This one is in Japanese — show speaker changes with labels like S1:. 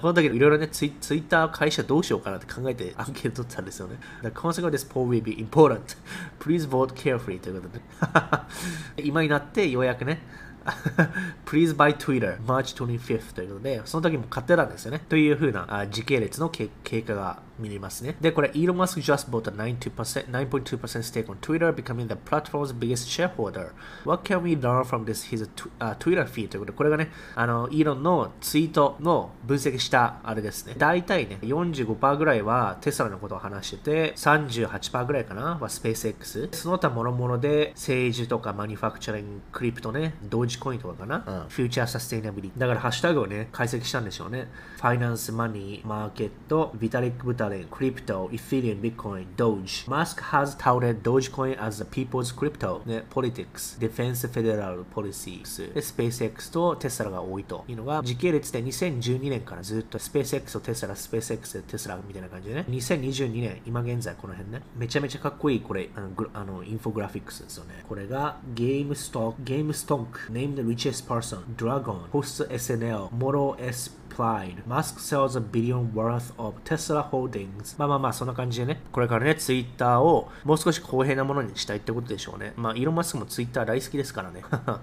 S1: この時いろいろねツイ、ツイッター会社どうしようかなって考えて アンケート取ったんですよね。The consequence of this poll will be important. Please vote carefully ということで。今になってようやくね、Please buy Twitter March 25th ということで、その時も買ってたんですよね。というふうな時系列の経過が見れますね。で、これ、Elon Musk just bought a 9.2% stake on Twitter, becoming the platform's biggest shareholder. What can we learn from this his、uh, Twitter feed? ということで、これがね、あの、イーロンのツイートの分析したあれですね。大体ね、45%ぐらいはテスラのことを話してて、38%ぐらいかなはスペース X。その他諸々で政治とかマニファクチャリング、クリプトね、同時コインとかかな、うん、フューチャーサステイナビリティ。だからハッシュタグをね、解析したんでしょうね。ファイナンス、マニー、マーケット、ビタリック・ブタレン、クリプト、Ethereum, Bitcoin, Doge. Musk has touted Dogecoin as the people's crypto. ね、politics, defense federal policies. で、SpaceX とテスラが多いというのが、時系列で2012年からずっと SpaceX とテスラ、SpaceX とテスラみたいな感じでね、2022年、今現在この辺ね、めちゃめちゃかっこいいこれ、あの、あのインフォグラフィックスですよね。これが、GameStop, GameStop, named richest person, Dragon, host SNL, Moro SP, replied, Musk sells a billion worth of Tesla holdings. まあまあまあ、そんな感じでね、これからね、ツイッターをもう少し公平なものにしたいってことでしょうね。まあ、イーロン・マスクもツイッター大好きですからね。